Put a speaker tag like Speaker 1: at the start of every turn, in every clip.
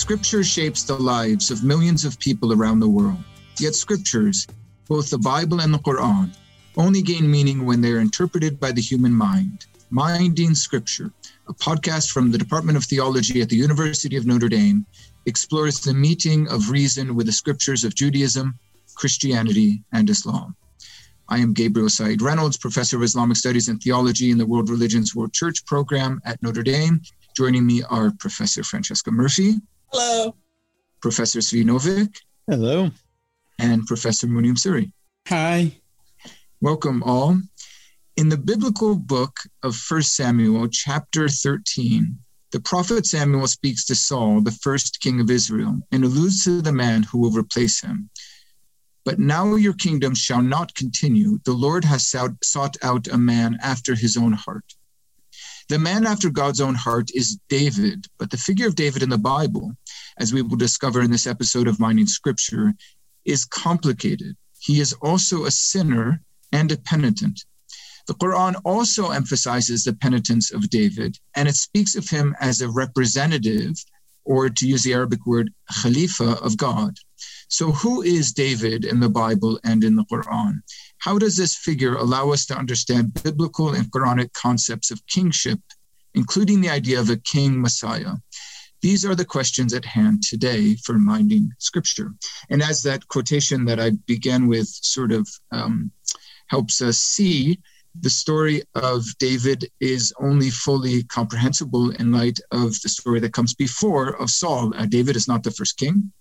Speaker 1: Scripture shapes the lives of millions of people around the world. Yet, scriptures, both the Bible and the Quran, only gain meaning when they are interpreted by the human mind. Minding Scripture, a podcast from the Department of Theology at the University of Notre Dame, explores the meeting of reason with the scriptures of Judaism, Christianity, and Islam. I am Gabriel Said Reynolds, professor of Islamic Studies and Theology in the World Religions World Church program at Notre Dame. Joining me are Professor Francesca Murphy.
Speaker 2: Hello.
Speaker 1: Professor Tzvi Novick.
Speaker 3: Hello.
Speaker 1: And Professor Munim Sirry.
Speaker 3: Hi.
Speaker 1: Welcome all. In the biblical book of 1 Samuel, chapter 13, the prophet Samuel speaks to Saul, the first king of Israel, and alludes to the man who will replace him. But now your kingdom shall not continue. The Lord has sought out a man after his own heart. The man after God's own heart is David, but the figure of David in the Bible, as we will discover in this episode of Minding Scripture, is complicated. He is also a sinner and a penitent. The Quran also emphasizes the penitence of David, and it speaks of him as a representative, or to use the Arabic word, Khalifa of God. So, who is David in the Bible and in the Quran? How does this figure allow us to understand biblical and Quranic concepts of kingship, including the idea of a king Messiah? These are the questions at hand today for minding scripture. And as that quotation that I began with sort of um, helps us see, the story of David is only fully comprehensible in light of the story that comes before of Saul. Uh, David is not the first king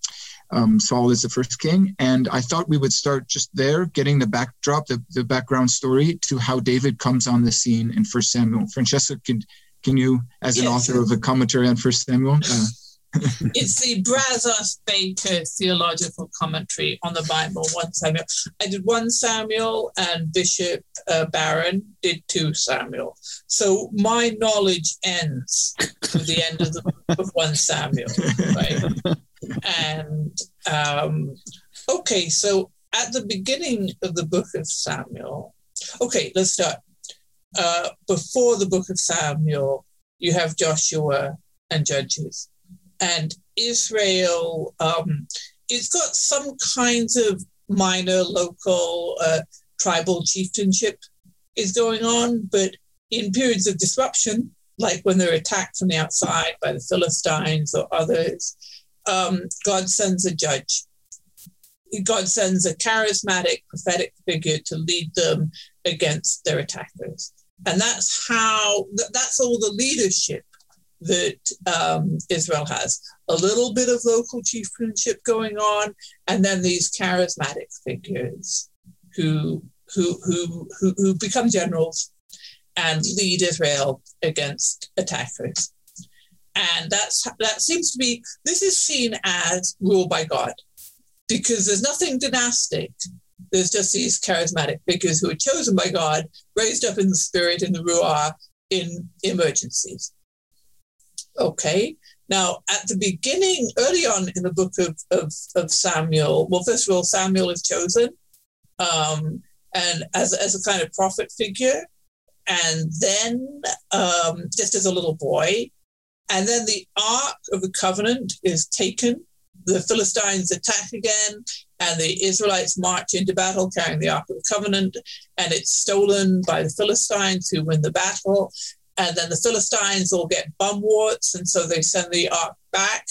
Speaker 1: um, Saul is the first king. And I thought we would start just there, getting the backdrop, the, the background story to how David comes on the scene in First Samuel. Francesca, can, can you, as an yes. author of a commentary on First Samuel, uh,
Speaker 2: it's the Brazos Baker theological commentary on the Bible, one Samuel. I did one Samuel, and Bishop uh, Barron did two Samuel. So my knowledge ends with the end of, the, book of one Samuel, right? and um, okay, so at the beginning of the book of Samuel, okay, let's start. Uh, before the book of Samuel, you have Joshua and Judges and Israel, um, it's got some kinds of minor local uh, tribal chieftainship is going on, but in periods of disruption, like when they're attacked from the outside by the Philistines or others, um, God sends a judge. God sends a charismatic prophetic figure to lead them against their attackers. And that's how, that's all the leadership that um, Israel has. A little bit of local chieftainship going on, and then these charismatic figures who who who who, who become generals and lead Israel against attackers. And that's that seems to be this is seen as rule by God because there's nothing dynastic. There's just these charismatic figures who are chosen by God, raised up in the spirit in the Ruah in emergencies. Okay. Now, at the beginning, early on in the book of, of, of Samuel, well, first of all, Samuel is chosen um, and as, as a kind of prophet figure. And then um, just as a little boy. And then the Ark of the Covenant is taken. The Philistines attack again, and the Israelites march into battle carrying the Ark of the Covenant, and it's stolen by the Philistines who win the battle and then the Philistines all get bum warts, and so they send the ark back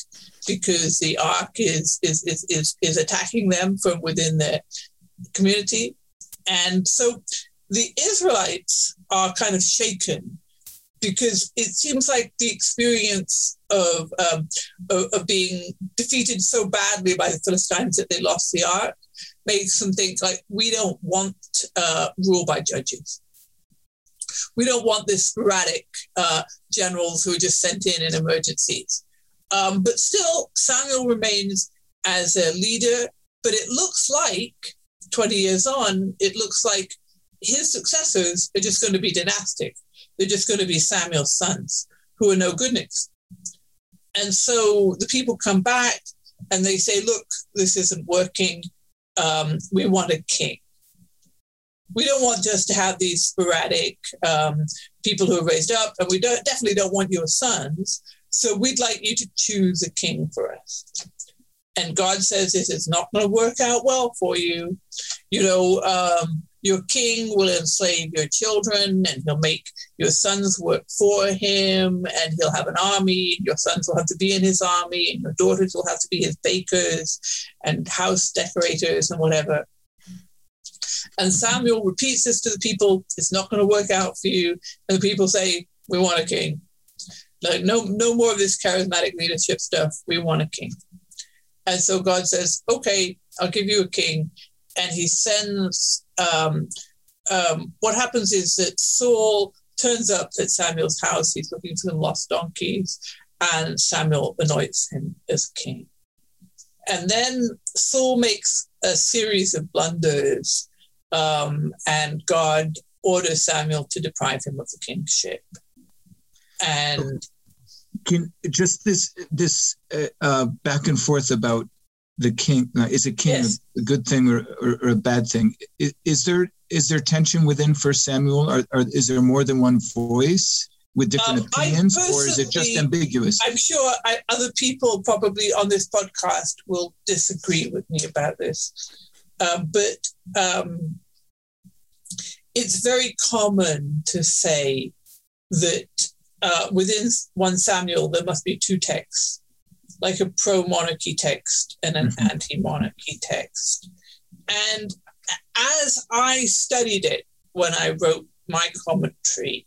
Speaker 2: because the ark is is is is, is attacking them from within their community, and so the Israelites are kind of shaken because it seems like the experience of, um, of, being defeated so badly by the Philistines that they lost the ark makes them think like we don't want uh, rule by judges we don't want this sporadic uh, generals who are just sent in in emergencies. Um, but still, Samuel remains as a leader. But it looks like 20 years on, it looks like his successors are just going to be dynastic. They're just going to be Samuel's sons who are no goodness. And so the people come back and they say, look, this isn't working. Um, we want a king we don't want just to have these sporadic um, people who are raised up, and we don't, definitely don't want your sons. So we'd like you to choose a king for us. And God says This is not going to work out well for you. You know, um, your king will enslave your children and he'll make your sons work for him and he'll have an army and your sons will have to be in his army and your daughters will have to be his bakers and house decorators and whatever. And samuel repeats this to the people it's not going to work out for you. And the people say we want a king. Like no no more of this charismatic leadership stuff. We want a king. And so god says okay i'll give you a king. And he sends um, um, what happens is that Saul turns up at Samuel's house. He's looking for some lost donkeys, and Samuel anoints him as king. And then Saul makes a series of blunders, um, and God orders Samuel to deprive him of the kingship. And
Speaker 1: can just this this uh, uh, back and forth about the king uh, is a king yes. a good thing or, or, or, a bad thing? Is, is, there is there tension within first samuel? Or, or, is there more than one voice with different um, opinions or is it just ambiguous?
Speaker 2: I'm sure I, other people probably on this podcast will disagree with me about this. Um, but um, it's very common to say that uh, within one samuel there must be two texts like a pro monarchy text and an mm-hmm. anti monarchy text. And as I studied it when I wrote my commentary,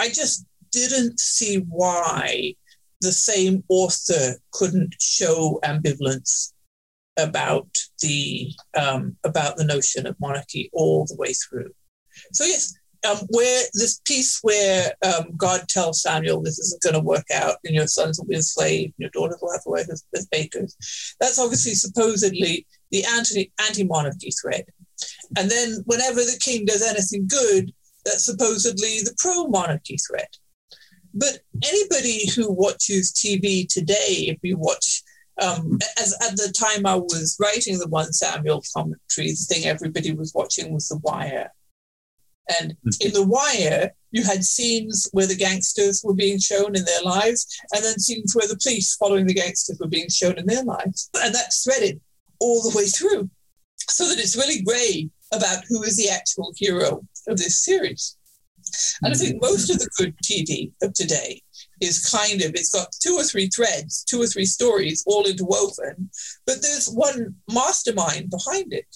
Speaker 2: I just didn't see why the same author couldn't show ambivalence about the um, about the notion of monarchy all the way through. So yes, um, where this piece where um, God tells Samuel this isn't going to work out, and your sons will be enslaved, and your daughters will have to work as, as bakers. That's obviously supposedly the anti anti monarchy thread. And then whenever the king does anything good, that's supposedly the pro monarchy thread. But anybody who watches TV today, if you watch um, as at the time I was writing the one Samuel commentary, the thing everybody was watching was The Wire. And in The Wire, you had scenes where the gangsters were being shown in their lives, and then scenes where the police following the gangsters were being shown in their lives. And that's threaded all the way through, so that it's really grey about who is the actual hero of this series. And I think most of the good TV of today is kind of, it's got two or three threads, two or three stories all interwoven, but there's one mastermind behind it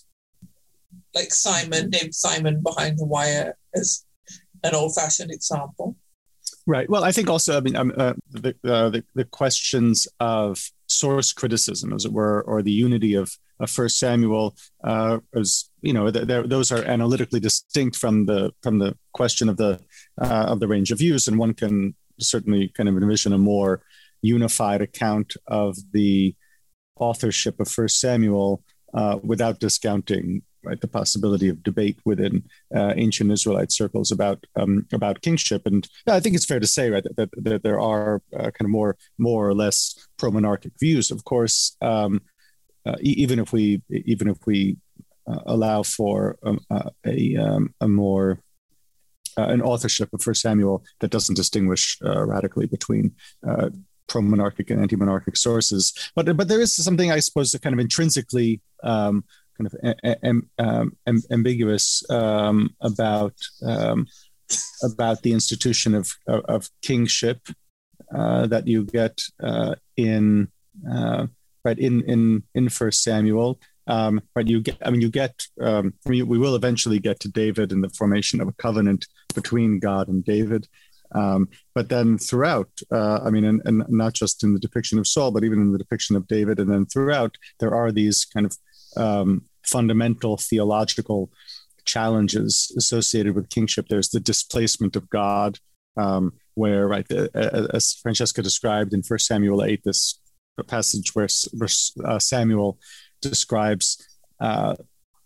Speaker 2: like Simon, named Simon behind the wire as an old-fashioned example.
Speaker 3: Right. Well, I think also, I mean, um, uh, the, uh, the, the questions of source criticism, as it were, or the unity of, of First Samuel, uh, as you know, those are analytically distinct from the from the question of the uh, of the range of views, and one can certainly kind of envision a more unified account of the authorship of First Samuel uh, without discounting right? The possibility of debate within uh, ancient Israelite circles about um, about kingship, and I think it's fair to say, right, that, that, that there are uh, kind of more more or less pro monarchic views. Of course, um, uh, even if we even if we uh, allow for um, uh, a um, a more uh, an authorship of First Samuel that doesn't distinguish radically between pro-monarchic and anti-monarchic sources. But but there is something I suppose that kind of intrinsically um, kind of am, um, ambiguous um, about um, about the institution of of, of kingship uh, that you get uh, in uh, right in in in First Samuel. Um, you get. I mean, you get. Um, we, we will eventually get to David and the formation of a covenant between God and David. Um, but then throughout, uh, I mean, and, and, not just in the depiction of Saul, but even in the depiction of David, and then throughout, there are these kind of um, fundamental theological challenges associated with kingship. There's the displacement of God, um, where, right, as Francesca described in First Samuel 8, this passage where, where uh, Samuel describes uh,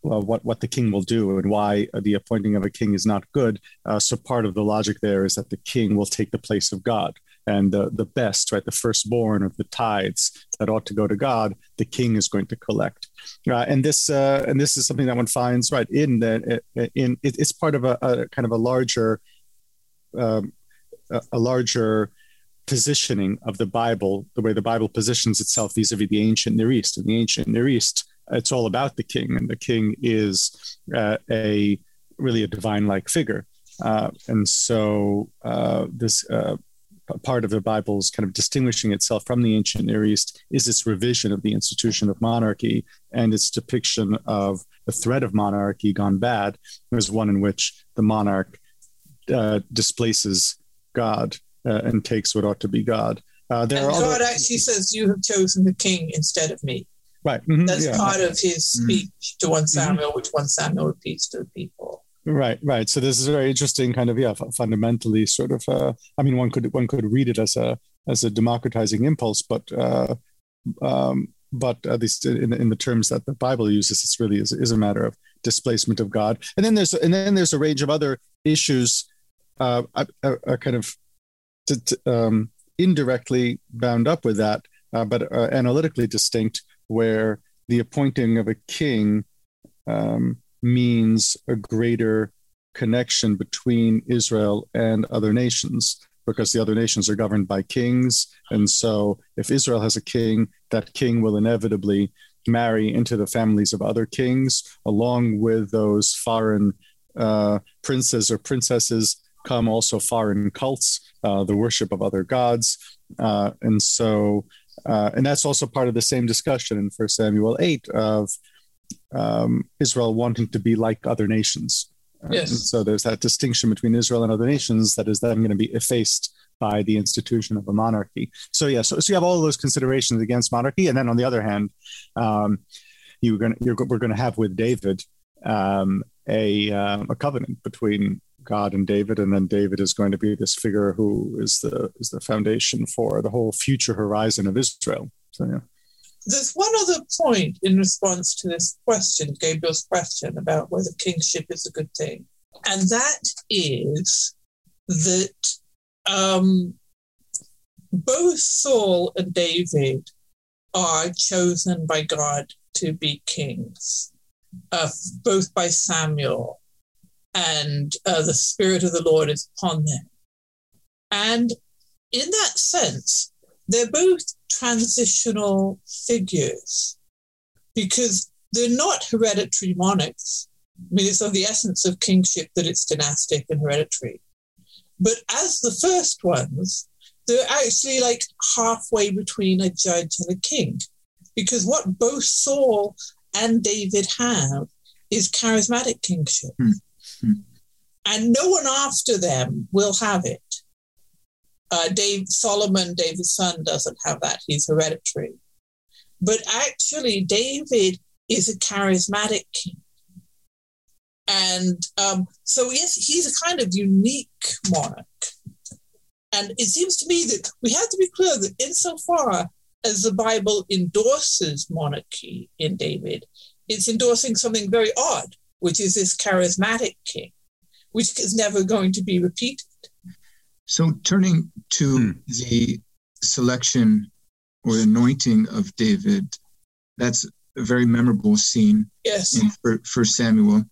Speaker 3: well, what, what the king will do and why the appointing of a king is not good. Uh, so part of the logic there is that the king will take the place of God and the, the best, right, the firstborn of the tithes that ought to go to God, the king is going to collect. Uh, and this uh, and this is something that one finds right in the in it's part of a, a, kind of a larger um, a, a larger positioning of the Bible, the way the Bible positions itself vis-a-vis the ancient Near East. In the ancient Near East, it's all about the king, and the king is uh, a really a divine-like figure. Uh, and so uh, this uh, part of the Bible's kind of distinguishing itself from the ancient Near East is its revision of the institution of monarchy and its depiction of the threat of monarchy gone bad as one in which the monarch uh, displaces God uh, and takes what ought to be God.
Speaker 2: Uh, there and God other... actually says, "You have chosen the king instead of me."
Speaker 3: Right.
Speaker 2: Mm-hmm. That's yeah. part of his mm-hmm. speech mm-hmm. to one Samuel, mm-hmm. which one Samuel repeats to the people.
Speaker 3: Right, right. So this is very interesting, kind of yeah, fundamentally sort of. Uh, I mean, one could one could read it as a as a democratizing impulse, but uh, um, but at least in, in the terms that the Bible uses, it's really is, is a matter of displacement of God. And then there's and then there's a range of other issues, uh, are, kind of to, to, um, indirectly bound up with that, uh, but analytically distinct, where the appointing of a king. Um, means a greater connection between Israel and other nations because the other nations are governed by kings. And so if Israel has a king, that king will inevitably marry into the families of other kings, along with those foreign uh, princes or princesses come also foreign cults, uh, the worship of other gods. Uh, and so, uh, and that's also part of the same discussion in First Samuel 8 of um, Israel wanting to be like other nations.
Speaker 2: Uh, yes.
Speaker 3: so there's that distinction between Israel and other nations that is then going to be effaced by the institution of a monarchy. So yeah, so, so you have all those considerations against monarchy, and then on the other hand, um, you're going to, you're, we're going to have with David um, a uh, a covenant between God and David, and then David is going to be this figure who is the is the foundation for the whole future horizon of Israel. So yeah.
Speaker 2: There's one other point in response to this question, Gabriel's question about whether kingship is a good thing. And that is that um, both Saul and David are chosen by God to be kings, uh, both by Samuel, and uh, the Spirit of the Lord is upon them. And in that sense, they're both transitional figures because they're not hereditary monarchs. I mean, it's of the essence of kingship that it's dynastic and hereditary. But as the first ones, they're actually like halfway between a judge and a king. Because what both Saul and David have is charismatic kingship. Mm-hmm. And no one after them will have it. Uh, Dave Solomon, David's son, doesn't have that. He's hereditary. But actually, David is a charismatic king. And um, so, yes, he's a kind of unique monarch. And it seems to me that we have to be clear that insofar as the Bible endorses monarchy in David, it's endorsing something very odd, which is this charismatic king, which is never going to be repeated.
Speaker 1: So, turning to hmm. the selection or anointing of David, that's a very memorable scene
Speaker 2: yes.
Speaker 1: in First Samuel.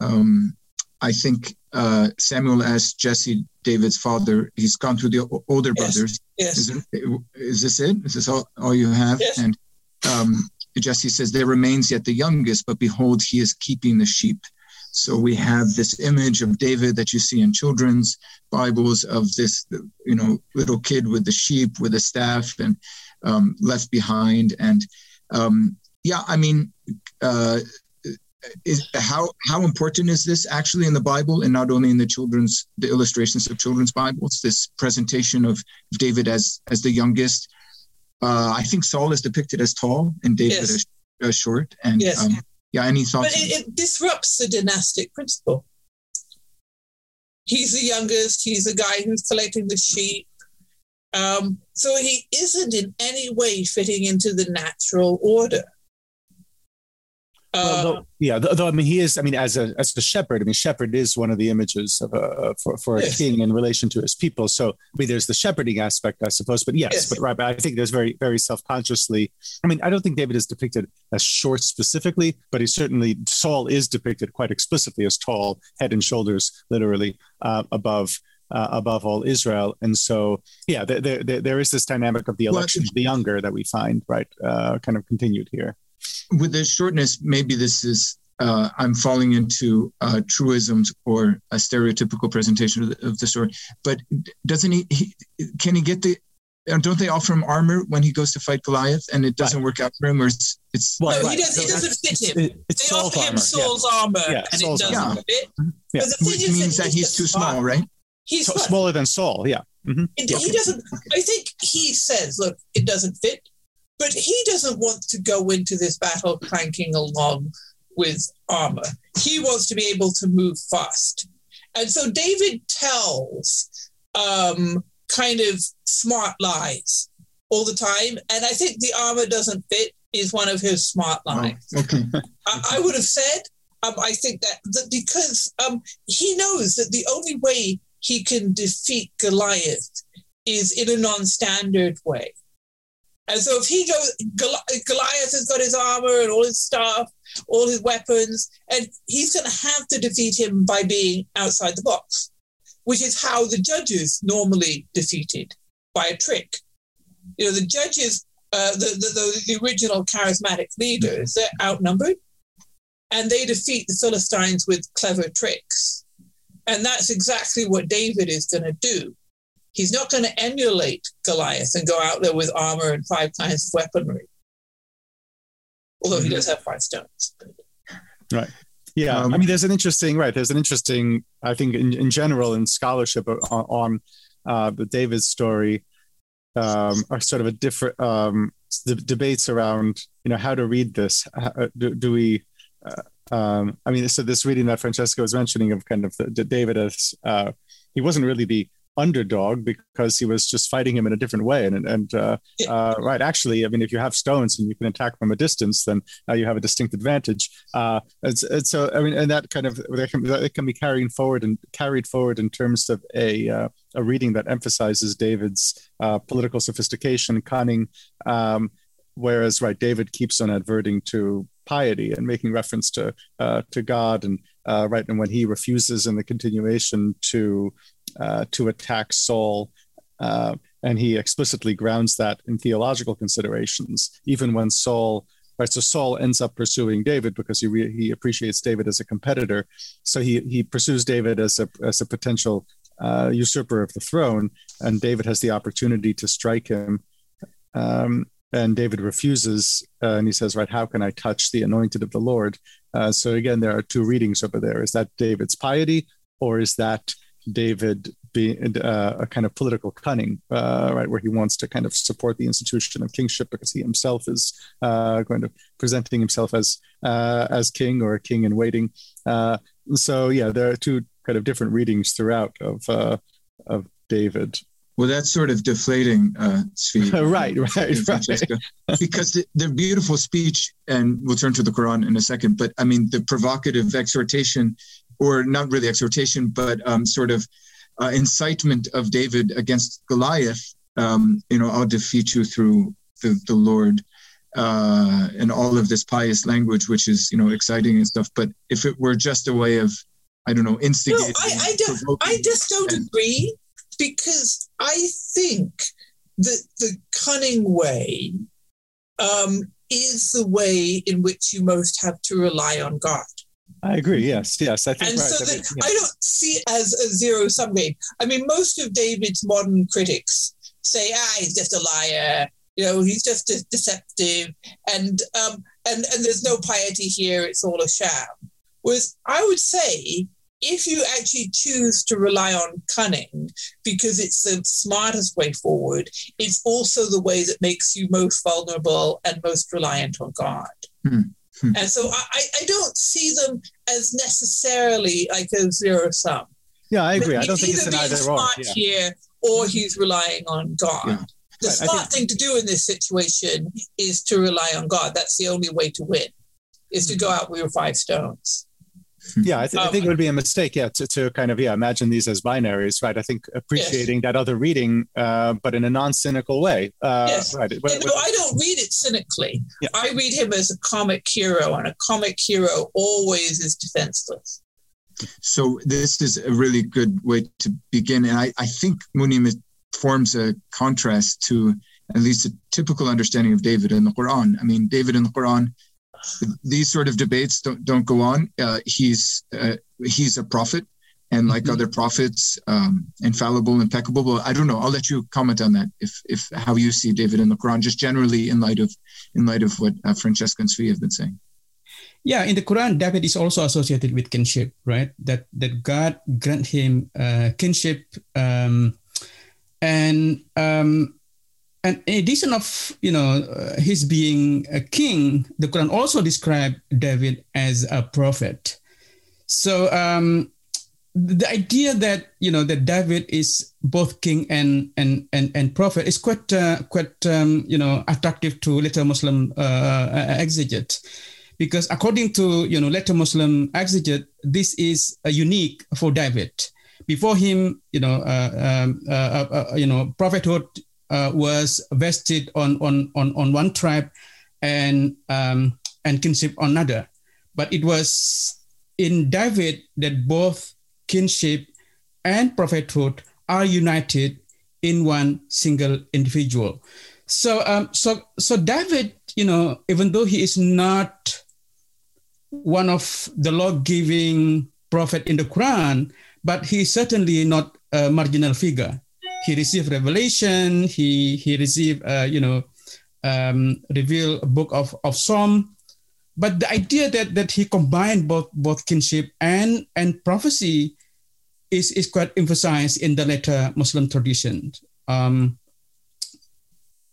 Speaker 1: Um, I think uh, Samuel asked Jesse, David's father, he's gone through the older yes. brothers.
Speaker 2: Yes.
Speaker 1: Is, it, is, this it? Is this all, all you have?
Speaker 2: Yes.
Speaker 1: And um, Jesse says, There remains yet the youngest, but behold, he is keeping the sheep. So we have this image of David that you see in children's Bibles of this, you know, little kid with the sheep with a staff and um, left behind. And um, yeah, I mean, uh, is, how how important is this actually in the Bible, and not only in the children's the illustrations of children's Bibles? This presentation of David as as the youngest. Uh, I think Saul is depicted as tall and David yes. as, as short. And
Speaker 2: yes. um,
Speaker 1: yeah, any thoughts?
Speaker 2: But it, it disrupts the dynastic principle. He's the youngest. He's the guy who's collecting the sheep. Um, so he isn't in any way fitting into the natural order.
Speaker 3: Well, though, uh, yeah, though, though, I mean, he is. I mean, as a as a shepherd, I mean, shepherd is one of the images of a for, for a yes. king in relation to his people. So, I mean, there's the shepherding aspect, I suppose. But yes, yes. but right, but I think there's very very self consciously. I mean, I don't think David is depicted as short specifically, but he certainly Saul is depicted quite explicitly as tall, head and shoulders, literally uh, above uh, above all Israel. And so, yeah, there, there, there is this dynamic of the election well, of the younger that we find, right, uh, kind of continued here.
Speaker 1: With the shortness, maybe this is uh, I'm falling into uh, truisms or a stereotypical presentation of the, of the, story. But doesn't he, he? Can he get the? Don't they offer him armor when he goes to fight Goliath, and it doesn't right. work out for him, or it's? it's
Speaker 2: well, no, right. he, does, he doesn't fit him. It, it's they offer him Saul's yeah. armor, yeah. and Saul's it doesn't armor. fit.
Speaker 1: Yeah. Which means that he's too small, right?
Speaker 3: He's so, smaller than Saul. Yeah.
Speaker 2: Mm-hmm. It, He doesn't. I think he says, "Look, it doesn't fit," but he doesn't want to go into this battle clanking along with armor. He wants to be able to move fast. And so David tells um, kind of smart lies all the time. And I think the armor doesn't fit is one of his smart lies. Oh, okay. I, I, would have said, um, I think that, that because um, he knows that the only way he can defeat Goliath is in a non standard way. And so if he goes, Goliath has got his armor and all his stuff, all his weapons, and he's going to have to defeat him by being outside the box, which is how the judges normally defeated by a trick. You know, the judges, uh, the, the, the original charismatic leaders, they're outnumbered, and they defeat the Philistines with clever tricks. And that's exactly what David is going to do. He's not going to emulate Goliath and go out there with armor and five kinds of weaponry. Although he mm-hmm. does have five stones.
Speaker 3: Right. Yeah. Um, I mean, there's an interesting, right. There's an interesting, I think, in, in general, in scholarship on, on uh, the David story, um, are sort of a different um, the debates around, you know, how to read this. How, do, do, we, uh, um, I mean, so this reading that Francesca was mentioning of kind of the, the David as uh, he wasn't really the underdog because he was just fighting him in a different way. And, and uh, uh, right, actually, I mean, if you have stones and you can attack from a distance, then now you have a distinct advantage. Uh, and, and, so, I mean, and that kind of that can, that can be carried forward and carried forward in terms of a uh, a reading that emphasizes David's uh, political sophistication, cunning. Um, whereas, right, David keeps on adverting to piety and making reference to uh, to God and uh, right and when he refuses in the continuation to uh, to attack Saul. Uh, and he explicitly grounds that in theological considerations, even when Saul, right? So Saul ends up pursuing David because he re- he appreciates David as a competitor. So he he pursues David as a as a potential uh, usurper of the throne, and David has the opportunity to strike him. Um, and David refuses, uh, and he says, "Right, how can I touch the anointed of the Lord?" Uh, so again, there are two readings over there. Is that David's piety, or is that David being uh, a kind of political cunning, uh, right, where he wants to kind of support the institution of kingship because he himself is uh, going to presenting himself as uh, as king or a king in waiting. Uh, so yeah, there are two kind of different readings throughout of uh, of David.
Speaker 1: Well, that's sort of deflating, uh,
Speaker 3: right, right, right.
Speaker 1: because the, the, beautiful speech, and we'll turn to the Quran in a second, but I mean, the provocative exhortation or not really exhortation, but um, sort of uh, incitement of David against Goliath. Um, you know, I'll defeat you through the, the Lord, uh, and all of this pious language, which is you know exciting and stuff. But if it were just a way of, I don't know, instigating. No,
Speaker 2: I, I, just, I just don't and, agree because I think that the cunning way um, is the way in which you most have to rely on God.
Speaker 3: I agree. Yes, yes. I think.
Speaker 2: And right. so I, mean, yeah. I don't see it as a zero sum game. I mean, most of David's modern critics say, "Ah, he's just a liar. You know, he's just deceptive, and um, and and there's no piety here. It's all a sham." Whereas I would say, if you actually choose to rely on cunning because it's the smartest way forward, it's also the way that makes you most vulnerable and most reliant on God. Hmm. Hmm. And so I, I don't see them as necessarily like a zero sum.
Speaker 3: Yeah, I agree. I don't think it's an either
Speaker 2: or. Yeah. here or he's relying on God. Yeah. The right, smart think, thing to do in this situation is to rely on God. That's the only way to win, is to go out with your five stones.
Speaker 3: Yeah, I, th- um, I, think it would be a mistake, yeah, to, to kind of yeah imagine these as binaries, right? I think appreciating yes. that other reading, uh, but in a non-cynical way, uh,
Speaker 2: yes. right? But, no, I don't read it cynically. Yeah. I read him as a comic hero, and a comic hero always is defenseless.
Speaker 1: So this is a really good way to begin. And I, I think Munim forms a contrast to at least a typical understanding of David in the Quran. I mean, David in the Quran, these sort of debates don't, don't go on. Uh, he's uh, he's a prophet, and like mm-hmm. other prophets, um, infallible, impeccable. But I don't know. I'll let you comment on that if if how you see David in the Quran, just generally in light of in light of what uh, Francesca and Tzvi have been saying.
Speaker 4: Yeah, in the Quran, David is also associated with kinship, right? That that God grant him uh, kinship, um, and um, and in addition of you know uh, his being a king, the Quran also described David as a prophet. So um, the idea that you know that David is both king and and and, and prophet is quite uh, quite um, you know attractive to later Muslim uh, exegete because according to you know later Muslim exegete, this is a unique for David. Before him, you know, uh, um, uh, uh, uh you know, prophethood uh, was vested on on on on one tribe, and um, and kinship on another. But it was in David that both kinship and prophethood are united in one single individual. So, um, so, so David, you know, even though he is not one of the law-giving prophet in the Quran, but he is certainly not a marginal figure. He received revelation. He he received, uh, you know, um, reveal book of of Psalm. But the idea that that he combined both both kinship and and prophecy is is quite emphasized in the later Muslim tradition. Um,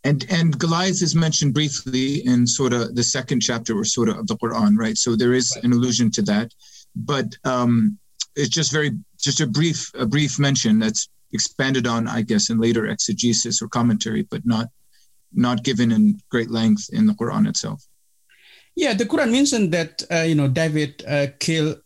Speaker 1: and and Goliath is mentioned briefly in sort of the second chapter or sort of the Quran, right? So there is an allusion to that, but um, it's just very just a brief a brief mention that's expanded on, I guess, in later exegesis or commentary, but not not given in great length in the Quran itself.
Speaker 4: Yeah, the Quran mentioned that uh, you know David uh, killed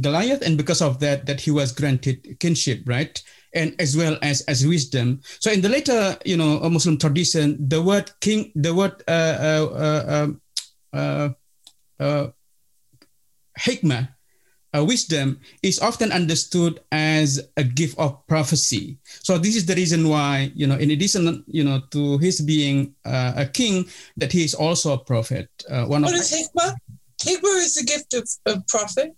Speaker 4: Goliath, and because of that, that he was granted kinship, right? and as well as as wisdom. So in the later, you know, Muslim tradition, the word king, the word uh, uh, uh, um, uh, uh hikmah, uh, wisdom, is often understood as a gift of prophecy. So this is the reason why, you know, in addition, you know, to his being a king, that he is also a prophet.
Speaker 2: one what of is hikmah? Hikmah is the gift of, of prophet,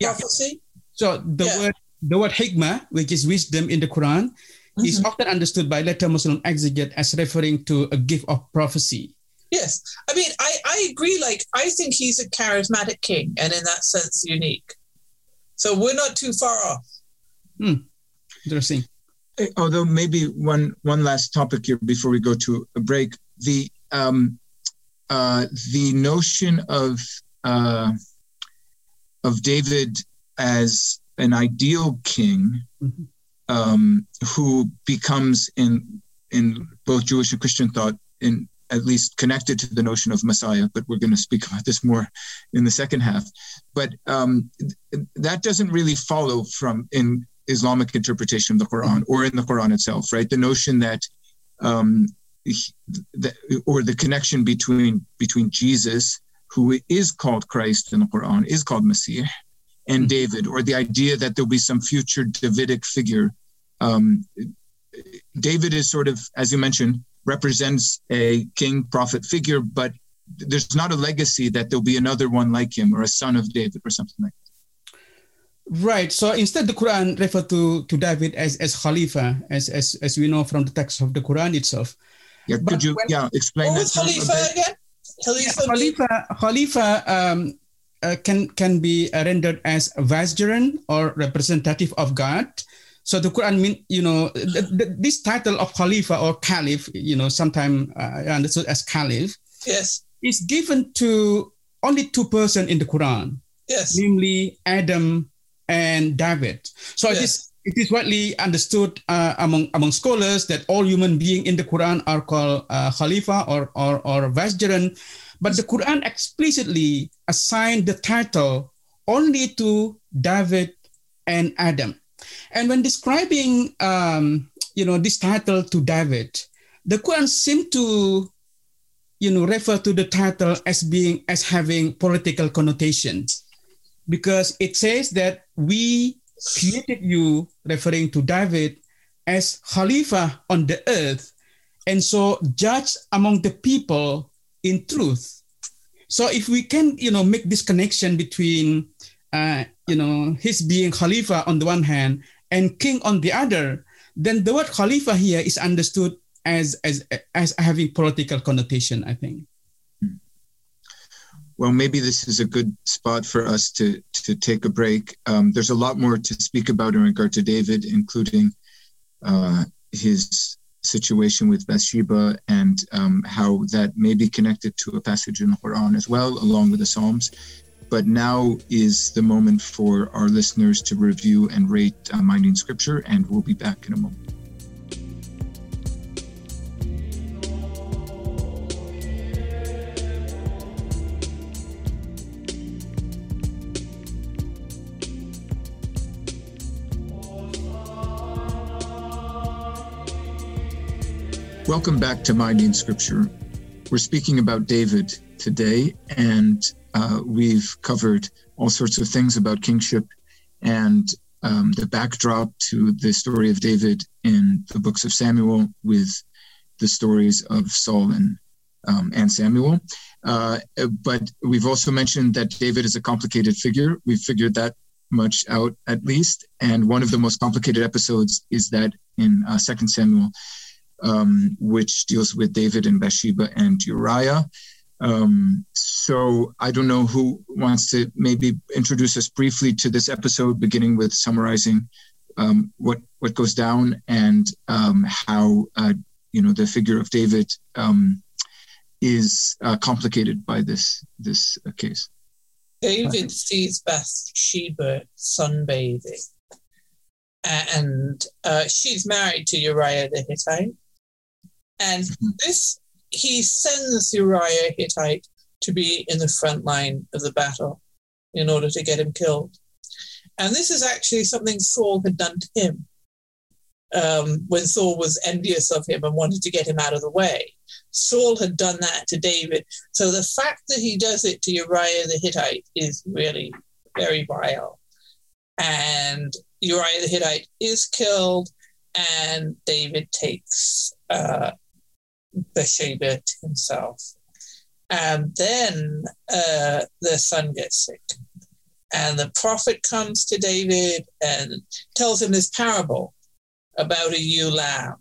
Speaker 2: prophecy.
Speaker 4: Yeah. So the yeah. word the word hikmah, which is wisdom in the Quran, mm-hmm. is often understood by later Muslim exegete as referring to a gift of prophecy.
Speaker 2: Yes. I mean, I, I agree. Like, I think he's a charismatic king and in that sense unique. So we're not too far off.
Speaker 4: Hmm. Interesting.
Speaker 1: Although maybe one one last topic here before we go to a break, the um, uh, the notion of uh, of David as an ideal king mm-hmm. um, who becomes in in both Jewish and Christian thought in at least connected to the notion of Messiah, but we're going to speak about this more in the second half. But um, that doesn't really follow from in Islamic interpretation of the Quran or in the Quran itself, right? The notion that um, the, or the connection between between Jesus, who is called Christ in the Quran, is called Messiah, and mm-hmm. David, or the idea that there'll be some future Davidic figure. Um, David is sort of, as you mentioned, represents a king prophet figure, but there's not a legacy that there'll be another one like him or a son of David or something like that.
Speaker 4: Right. So instead, the Quran refer to, to David as, as Khalifa, as, as as we know from the text of the Quran itself.
Speaker 1: Yeah, but could you when, yeah explain that?
Speaker 2: Khalifa again?
Speaker 4: Khalifa, Khalifa, Khalifa um, uh, can can be rendered as vicegerent or representative of God. So the Quran mean you know th- th- this title of Khalifa or Caliph, you know, sometimes uh, understood as Caliph,
Speaker 2: yes,
Speaker 4: is given to only two persons in the Quran,
Speaker 2: yes,
Speaker 4: namely Adam and David. So yes. it is it is widely understood uh, among among scholars that all human beings in the Quran are called uh, Khalifa or or or vicegerent but the Quran explicitly assigned the title only to David and Adam. And when describing, um, you know, this title to David, the Quran seemed to, you know, refer to the title as being as having political connotations. because it says that we created you, referring to David, as Khalifa on the earth, and so judge among the people in truth. So if we can, you know, make this connection between, uh, you know, his being Khalifa on the one hand and king on the other, then the word Khalifa here is understood as as as having political connotation. I think
Speaker 1: well, maybe this is a good spot for us to to take a break. Um, there's a lot more to speak about in regard to David, including uh, his situation with Bathsheba and um, how that may be connected to a passage in the Quran as well, along with the Psalms. But now is the moment for our listeners to review and rate uh, Minding Scripture, and we'll be back in a moment. Welcome back to Minding Scripture. We're speaking about David today, and uh, we've covered all sorts of things about kingship and um, the backdrop to the story of David in the books of Samuel with the stories of Saul and um, and Samuel. Uh, but we've also mentioned that David is a complicated figure. We've figured that much out at least. And one of the most complicated episodes is that in uh, Second Samuel um, which deals with David and Bathsheba and Uriah. Um, so I don't know who wants to maybe introduce us briefly to this episode, beginning with summarizing um, what what goes down and um, how uh, you know the figure of David um, is uh, complicated by this this uh, case.
Speaker 2: David sees Bathsheba sunbathing, and uh, she's married to Uriah the Hittite. And this, he sends Uriah Hittite to be in the front line of the battle in order to get him killed. And this is actually something Saul had done to him um, when Saul was envious of him and wanted to get him out of the way. Saul had done that to David. So the fact that he does it to Uriah the Hittite is really very vile. And Uriah the Hittite is killed, and David takes uh, Bathsheba himself. And then uh, the son gets sick. And the prophet comes to David and tells him this parable about a ewe lamb.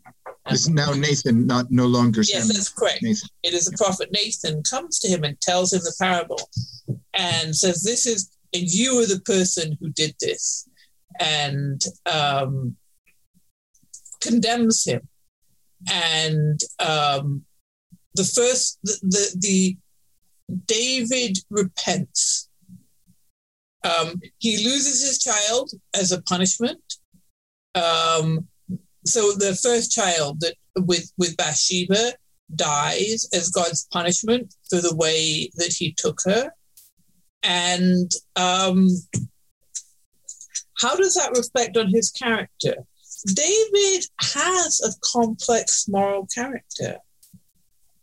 Speaker 1: It's now Nathan, not no longer.
Speaker 2: Yes, that's correct. Nathan. It is the prophet Nathan comes to him and tells him the parable, and says, "This is, and you are the person who did this," and um, condemns him and um, the first the, the, the David repents. Um, he loses his child as a punishment. Um, so the first child that with with Bathsheba dies as God's punishment for the way that he took her, and um, how does that reflect on his character? David has a complex moral character.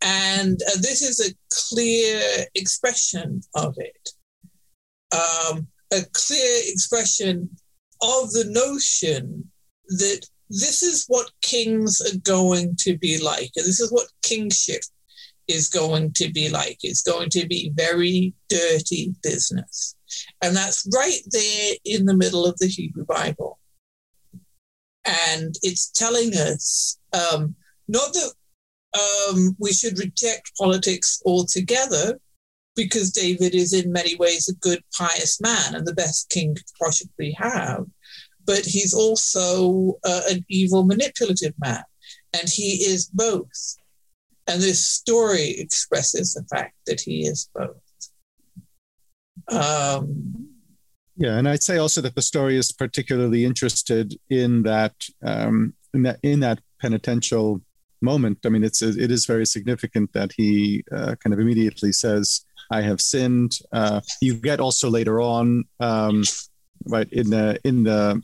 Speaker 2: And uh, this is a clear expression of it. Um, a clear expression of the notion that this is what kings are going to be like. And this is what kingship is going to be like. It's going to be very dirty business. And that's right there in the middle of the Hebrew Bible. And it's telling us um, not that um, we should reject politics altogether, because David is in many ways a good, pious man and the best king could possibly have. But he's also uh, an evil, manipulative man. And he is both. And this story expresses the fact that he is both. Um,
Speaker 3: yeah, and I'd say also that the story is particularly interested in that um, in that in that penitential moment. I mean, it's it is very significant that he uh, kind of immediately says, "I have sinned." Uh, you get also later on, um, right in the in the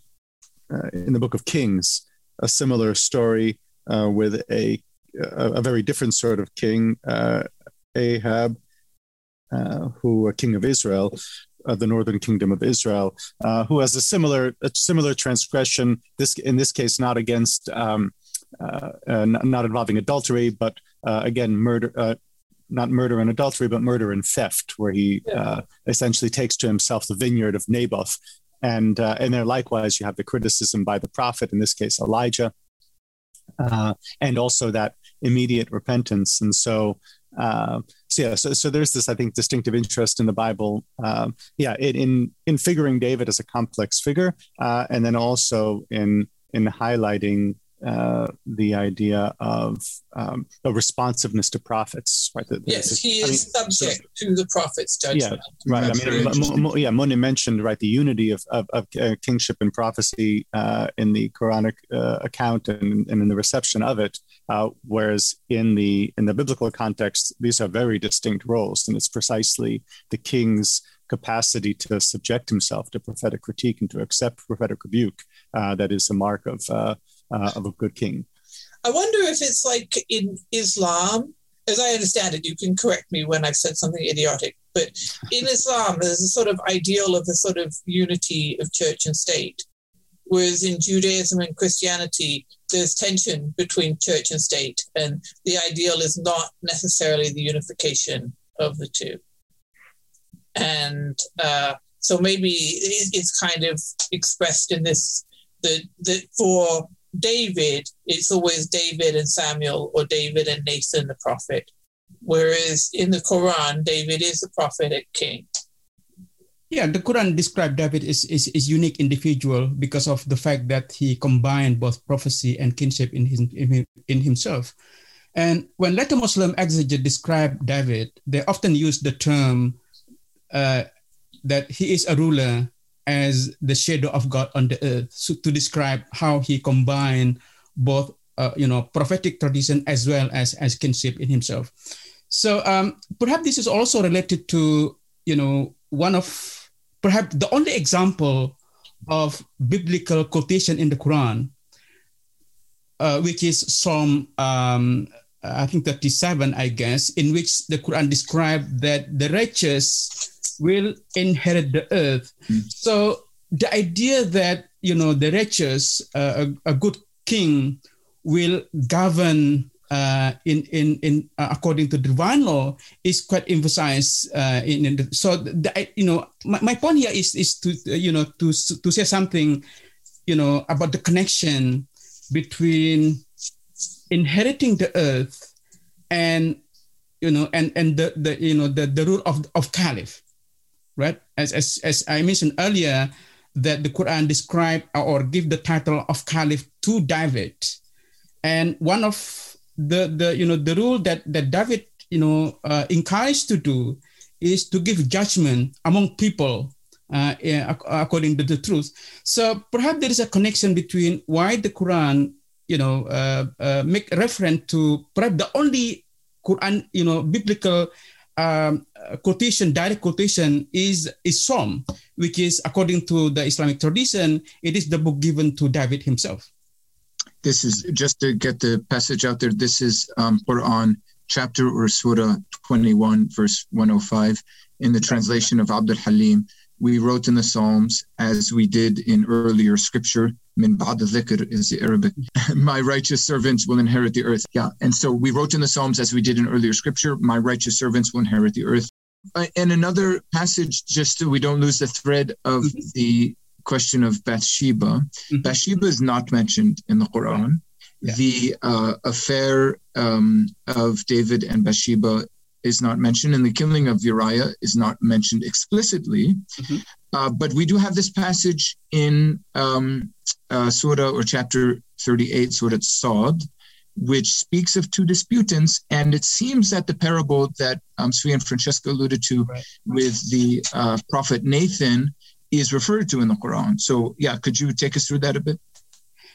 Speaker 3: uh, in the Book of Kings, a similar story uh, with a, a, a very different sort of king, uh, Ahab, uh, who a king of Israel, of the northern kingdom of Israel, uh, who has a similar a similar transgression. This in this case not against um, uh, uh not involving adultery, but uh, again murder. Uh, not murder and adultery, but murder and theft, where he yeah. essentially takes to himself the vineyard of Naboth, and and there likewise you have the criticism by the prophet, in this case Elijah, and also that immediate repentance. And so uh, so yeah, so, so there's this, I think, distinctive interest in the Bible. Um, yeah, in, in in figuring David as a complex figure, uh, and then also in in highlighting uh, the idea of um, a responsiveness to prophets, right?
Speaker 2: The, yes, he is I mean, subject so, to the prophet's judgment.
Speaker 3: Yeah, right. That's I mean, yeah, Munim mentioned right the unity of of, of uh, kingship and prophecy uh, in the Quranic uh, account and, and in the reception of it, uh, whereas in the in the biblical context, these are very distinct roles, and it's precisely the king's capacity to subject himself to prophetic critique and to accept prophetic rebuke uh, that is a mark of uh, of a good king.
Speaker 2: I wonder if it's like in Islam, as I understand it, you can correct me when I've said something idiotic, but in Islam, there's a sort of ideal of a sort of unity of church and state. Whereas in Judaism and Christianity, there's tension between church and state, and the ideal is not necessarily the unification of the two. And uh, so maybe it's kind of expressed in this that that for David, it's always David and Samuel or David and Nathan the prophet. Whereas in the Quran, David is the prophetic king.
Speaker 4: Yeah, the Quran described David as is, is unique individual because of the fact that he combined both prophecy and kinship in, his, in, himself. And when later Muslim exegetes describe David, they often use the term uh, that he is a ruler as the shadow of God on the earth so to describe how he combined both uh, you know prophetic tradition as well as as kinship in himself. So um, perhaps this is also related to you know one of perhaps the only example of biblical quotation in the Quran, uh, which is Psalm um, I think 37, I guess, in which the Quran described that the righteous will inherit the earth. Mm. So the idea that you know the righteous, uh, a, a, good king, will govern uh, in in in uh, according to divine law is quite emphasized uh, in, in the, so the, you know my, my point here is is to you know to to say something you know about the connection between inheriting the earth and you know and and the, the you know the, the rule of of caliph right? As, as, as I mentioned earlier, that the Quran describe or give the title of caliph to David. And one of the, the you know, the rule that, that David, you know, uh, encouraged to do is to give judgment among people uh, according to the truth. So perhaps there is a connection between why the Quran, you know, uh, uh, make reference to perhaps the only Quran, you know, biblical um, quotation, direct quotation is is Psalm, which is according to the Islamic tradition, it is the book given to David himself.
Speaker 1: This is just to get the passage out there. This is um, Quran chapter or surah 21, verse 105, in the translation of Abdel Haleem. We wrote in the Psalms as we did in earlier scripture min ba'd dhikr is the Arabic. my righteous servants will inherit the earth. Yeah. And so we wrote in the Psalms as we did in earlier scripture, my righteous servants will inherit the earth. Uh, and another passage, just so we don't lose the thread of mm-hmm. the question of Bathsheba. Mm-hmm. Bathsheba is not mentioned in the Quran. Yeah. The uh, affair um, of David and Bathsheba is not mentioned, and the killing of Uriah is not mentioned explicitly. Mm-hmm. Uh, but we do have this passage in um, uh, Surah or chapter 38, Surah Sad, which speaks of two disputants. And it seems that the parable that um, Tzvi and Francesca alluded to right. with the uh, prophet Nathan is referred to in the Quran. So, yeah, could you take us through that a bit?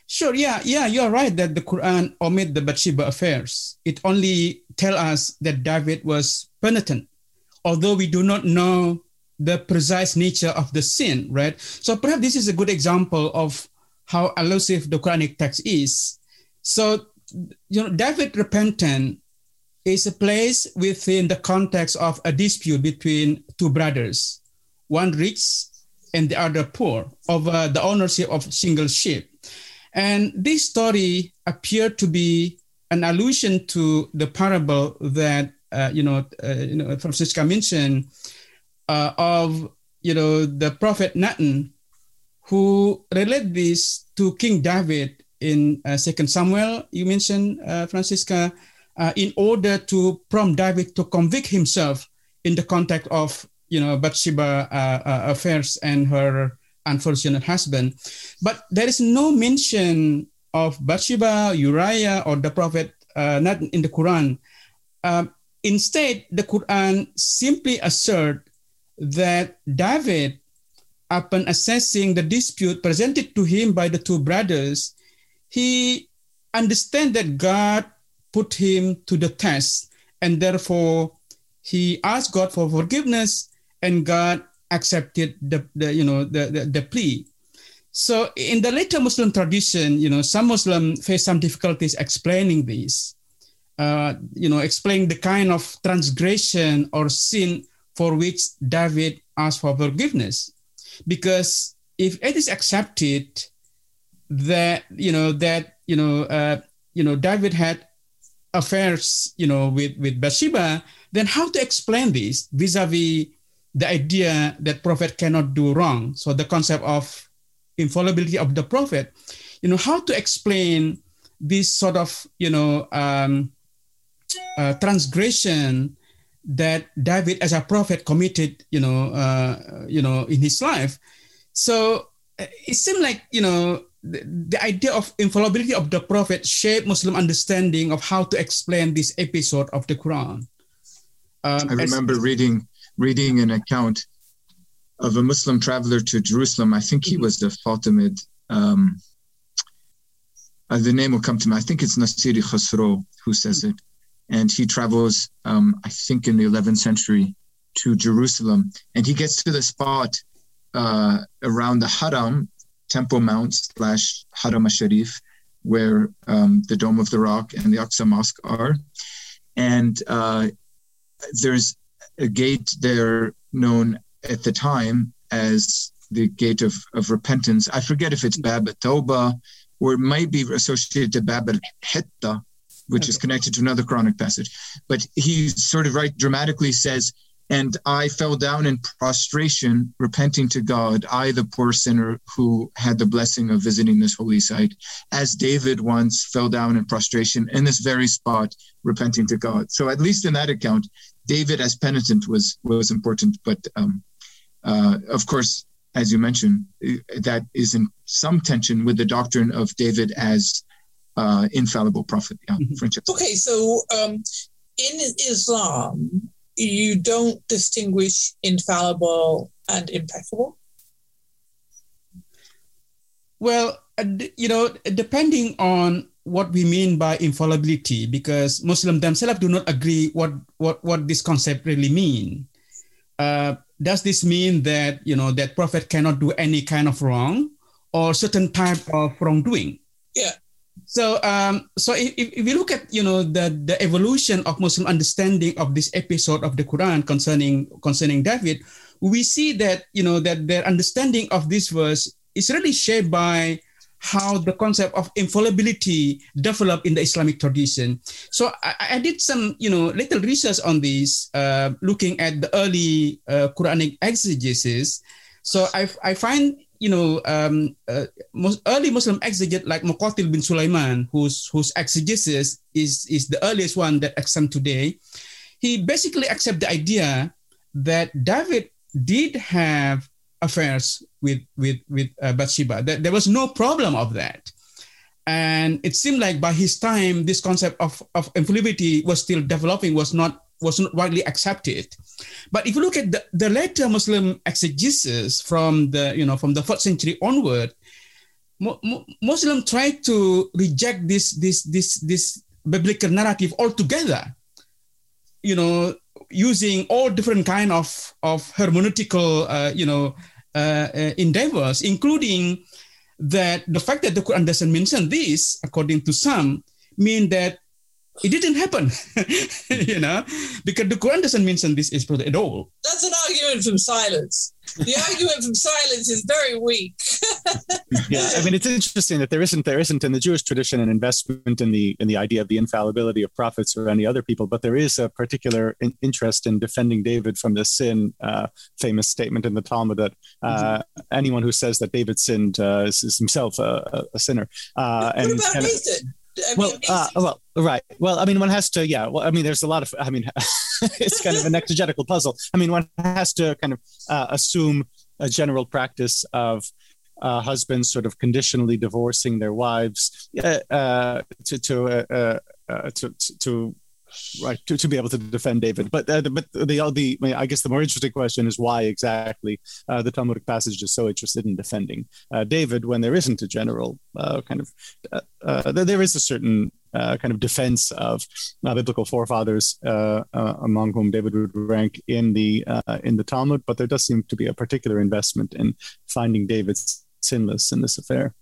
Speaker 4: Sure. Yeah. Yeah. You're right that the Quran omit the Bathsheba affairs. It only tell us that David was penitent, although we do not know the precise nature of the sin, right? So perhaps this is a good example of how elusive the Quranic text is. So, you know, David repentant is a place within the context of a dispute between two brothers one rich and the other poor, over the ownership of single sheep. And this story appeared to be an allusion to the parable that uh, you know, uh, you know, Francesca mentioned uh, of you know the prophet Nathan, who relate this to King David in uh, Second Samuel. You mentioned uh, Francesca, uh, in order to prompt David to convict himself in the context of you know Bathsheba affairs and her unfortunate husband, but there is no mention of Bathsheba, Uriah, or the prophet not in the Quran. Um, instead, the Quran simply assert that David, upon assessing the dispute presented to him by the two brothers, he understand that God put him to the test, and therefore he asked God for forgiveness, and God accepted the, the you know the, the, the plea. So in the later Muslim tradition, you know, some Muslim face some difficulties explaining this. Uh, you know, explaining the kind of transgression or sin for which David asked for forgiveness. Because if it is accepted that, you know, that, you know, uh, you know, David had affairs, you know, with, with Bathsheba, then how to explain this vis-a-vis the idea that prophet cannot do wrong? So the concept of infallibility of the prophet, you know, how to explain this sort of, you know, um, uh, transgression that David, as a prophet, committed, you know, uh, you know, in his life. So uh, it seemed like, you know, the, the, idea of infallibility of the prophet shaped Muslim understanding of how to explain this episode of the Quran.
Speaker 1: Um, I remember as, reading reading an account of a Muslim traveler to Jerusalem. I think he was the Fatimid. Um, uh, the name will come to me. I think it's Nasiri Khosrow who says it and he travels, um, I think, in the 11th century to Jerusalem, and he gets to the spot uh, around the Haram Temple Mount slash Haram al Sharif, where um, the Dome of the Rock and the Aqsa Mosque are, and uh, there's a gate there known at the time as the gate of, of repentance. I forget if it's Bab Toba or it might be associated to Bab al Hitta, which okay. is connected to another Quranic passage. But he sort of right dramatically says, and I fell down in prostration, repenting to God, I, the poor sinner who had the blessing of visiting this holy site, as David once fell down in prostration in this very spot, repenting to God. So, at least in that account, David as penitent was was important. But um, uh, of course, as you mentioned, that is in some tension with the doctrine of David as uh, infallible prophet. Yeah,
Speaker 2: mm-hmm. Okay, so um, in Islam, you don't distinguish infallible and impeccable.
Speaker 4: Well, uh, you know, depending on what we mean by infallibility, because Muslims themselves do not agree what what what this concept really mean. Uh, does this mean that you know that prophet cannot do any kind of wrong or certain type of wrongdoing?
Speaker 2: Yeah.
Speaker 4: So, um, so if, if we look at you know the the evolution of Muslim understanding of this episode of the Quran concerning concerning David, we see that you know that their understanding of this verse is really shaped by how the concept of infallibility developed in the Islamic tradition. So I, I did some, you know, little research on this, uh, looking at the early uh, Quranic exegesis. So I, I find you know, um, uh, early Muslim exegete like Muqatil bin Sulaiman, whose whose exegesis is is the earliest one that extant today, he basically accept the idea that David did have affairs with with with uh, Bathsheba. That there was no problem of that, and it seemed like by his time this concept of of infallibility was still developing, was not was not widely accepted. But if you look at the, the later Muslim exegesis from the you know from the fourth century onward, mo- mo- Muslim tried to reject this this this this biblical narrative altogether. You know, using all different kind of of hermeneutical uh, you know uh, uh, endeavors, including that the fact that the Quran doesn't mention this, according to some, mean that it didn't happen, you know, because the Quran doesn't mention this exploit at all.
Speaker 2: That's an argument from silence. the argument from silence is very weak.
Speaker 3: yeah, I mean, it's interesting that there isn't there isn't in the Jewish tradition an investment in the in the idea of the infallibility of prophets or any other people, but there is a particular in, interest in defending David from the sin. Uh, famous statement in the Talmud that uh, mm-hmm. anyone who says that David sinned uh, is, is, himself a, a sinner.
Speaker 2: Uh, what and, about and, Nathan?
Speaker 3: Well, uh, well, right. Well, I mean, one has to, yeah. Well, I mean, there's a lot of, I mean, it's kind of an exegetical puzzle. I mean, one has to kind of uh, assume a general practice of uh, husbands sort of conditionally divorcing their wives uh, uh to to, uh, uh, to to right to, to be able to defend David. But uh, but the the I guess the more interesting question is why exactly uh, the Talmudic passage is so interested in defending uh, David when there isn't a general uh, kind of uh, uh, there is a certain kind of defense of biblical forefathers among whom David would rank in the in the Talmud, but there does seem to be a particular investment in finding David sinless in this affair.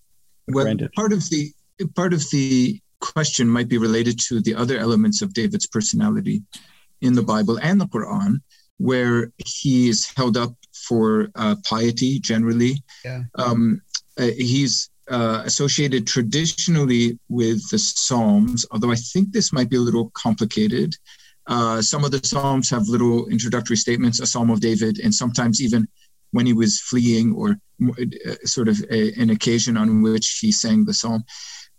Speaker 1: Well, part of the part of the question might be related to the other elements of David's personality in the Bible and the Quran, where he is held up for uh, piety generally. Yeah. Um, uh, he's uh, associated traditionally with the Psalms, although I think this might be a little complicated. Uh, some of the Psalms have little introductory statements, a Psalm of David, and sometimes even when he was fleeing or uh, sort of a, an occasion on which he sang the Psalm.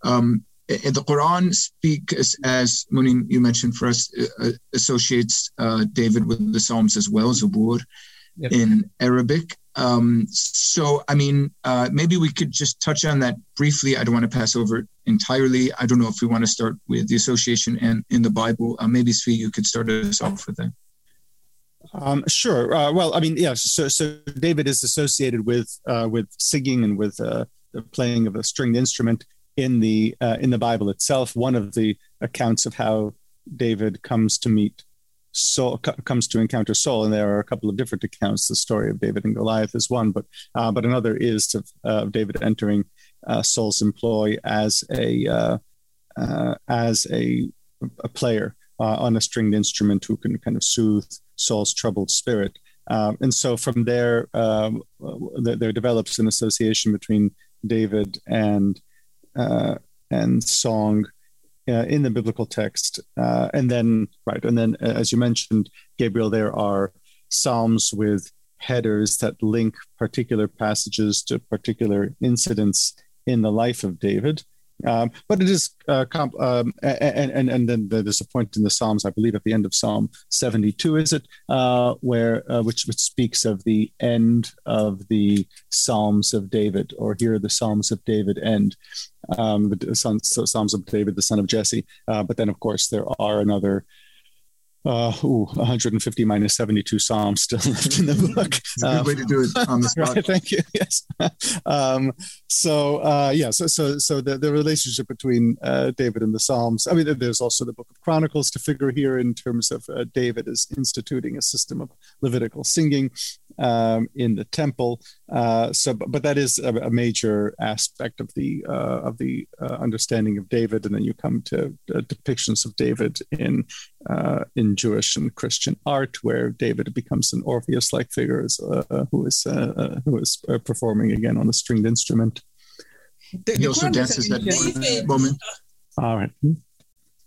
Speaker 1: Um, the Quran speaks, as Munim, you mentioned for us, uh, uh, associates uh, David with the Psalms as well, Zabur yep. in Arabic. Um, so, I mean, uh, maybe we could just touch on that briefly. I don't want to pass over entirely. I don't know if we want to start with the association and in the Bible. Uh, maybe Tzvi, you could start us off with that.
Speaker 3: Um, sure. Uh, well, I mean, yeah. So, so David is associated with with singing and with the playing of a stringed instrument in the uh, in the Bible itself. One of the accounts of how David comes to meet Saul, comes to encounter Saul, and there are a couple of different accounts. The story of David and Goliath is one, but uh, but another is of, uh, David entering uh, Saul's employ as a uh, uh, as a, a player on a stringed instrument who can kind of soothe Saul's troubled spirit. Um, and so from there, um, there develops an association between David and and song uh, in the biblical text. Uh, and then, right, and then, as you mentioned, Gabriel, there are psalms with headers that link particular passages to particular incidents in the life of David. Um, but it is, uh, comp- um, and, and, and then there's a point in the Psalms, I believe, at the end of Psalm 72, is it, uh, where uh, which which speaks of the end of the Psalms of David, or here the Psalms of David end, um, the Psalms of David, the son of Jesse. Uh, but then, of course, there are another uh, ooh, 150 minus 72 psalms still left in the book.
Speaker 1: It's a good um, way to do it on the spot.
Speaker 3: Right, thank you. Yes. um, so uh, yeah, so so so the, the relationship between uh, David and the Psalms. I mean, there's also the Book of Chronicles to figure here in terms of uh, David is instituting a system of Levitical singing um, in the temple. Uh, so, but, but, that is a, a, major aspect of the uh, of the uh, understanding of David, and then you come to depictions of David in in Jewish and Christian art, where David becomes an Orpheus-like figure who is who is performing again on a stringed instrument.
Speaker 1: The, he also dances that David, moment.
Speaker 3: All right.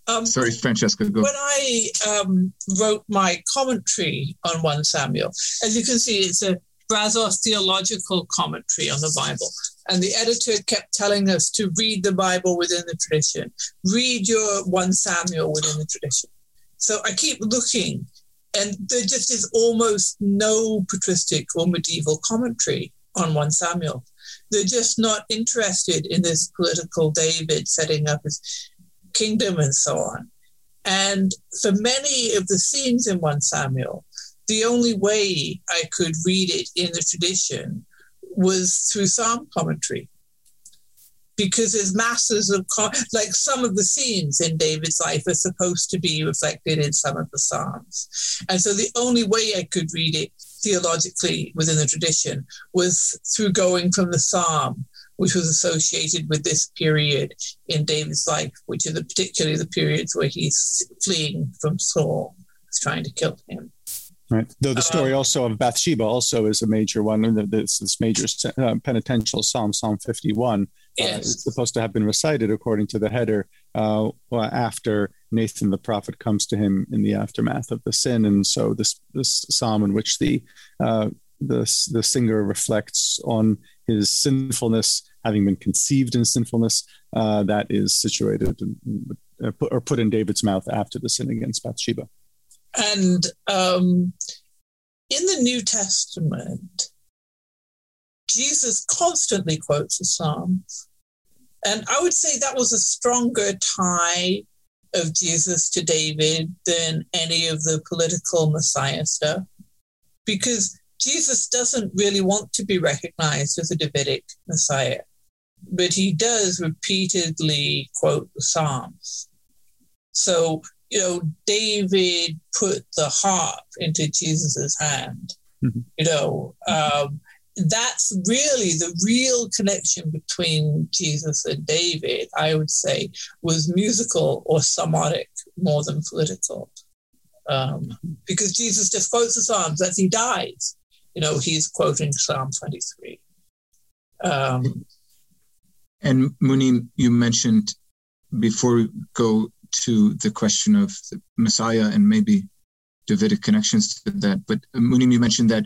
Speaker 1: Um, Sorry, Francesca, go.
Speaker 2: When I um, wrote my commentary on 1 Samuel, as you can see, it's a Brazos theological commentary on the Bible. And the editor kept telling us to read the Bible within the tradition, read your 1 Samuel within the tradition. So I keep looking, and there just is almost no patristic or medieval commentary on 1 Samuel. They're just not interested in this political David setting up his kingdom and so on. And for many of the scenes in 1 Samuel, the only way I could read it in the tradition was through psalm commentary because there's masses of like some of the scenes in David's life are supposed to be reflected in some of the Psalms. And so the only way I could read it theologically within the tradition was through going from the Psalm, which was associated with this period in David's life, which are the, particularly the periods where he's fleeing from Saul, who's trying to kill him.
Speaker 3: Right. Though the story uh, also of Bathsheba also is a major one. This, this major uh, penitential psalm, Psalm 51, yes. uh, is supposed to have been recited according to the header uh, after Nathan the prophet comes to him in the aftermath of the sin. And so this this psalm in which the uh, the, the singer reflects on his sinfulness, having been conceived in sinfulness, uh, that is situated in, put, or put in David's mouth after the sin against Bathsheba.
Speaker 2: And um, in the New Testament, Jesus constantly quotes the Psalms. And I would say that was a stronger tie of Jesus to David than any of the political Messiah stuff. Because Jesus doesn't really want to be recognized as a Davidic Messiah, but he does repeatedly quote the Psalms. So you know, David put the harp into Jesus's hand. Mm-hmm. You know, um, that's really the real connection between Jesus and David, I would say, was musical or somatic more than political. Um, because Jesus just quotes the Psalms as he dies. You know, he's quoting Psalm 23. Um,
Speaker 1: and Munim, you mentioned before we go to the question of the Messiah and maybe Davidic connections to that. But Munim, you mentioned that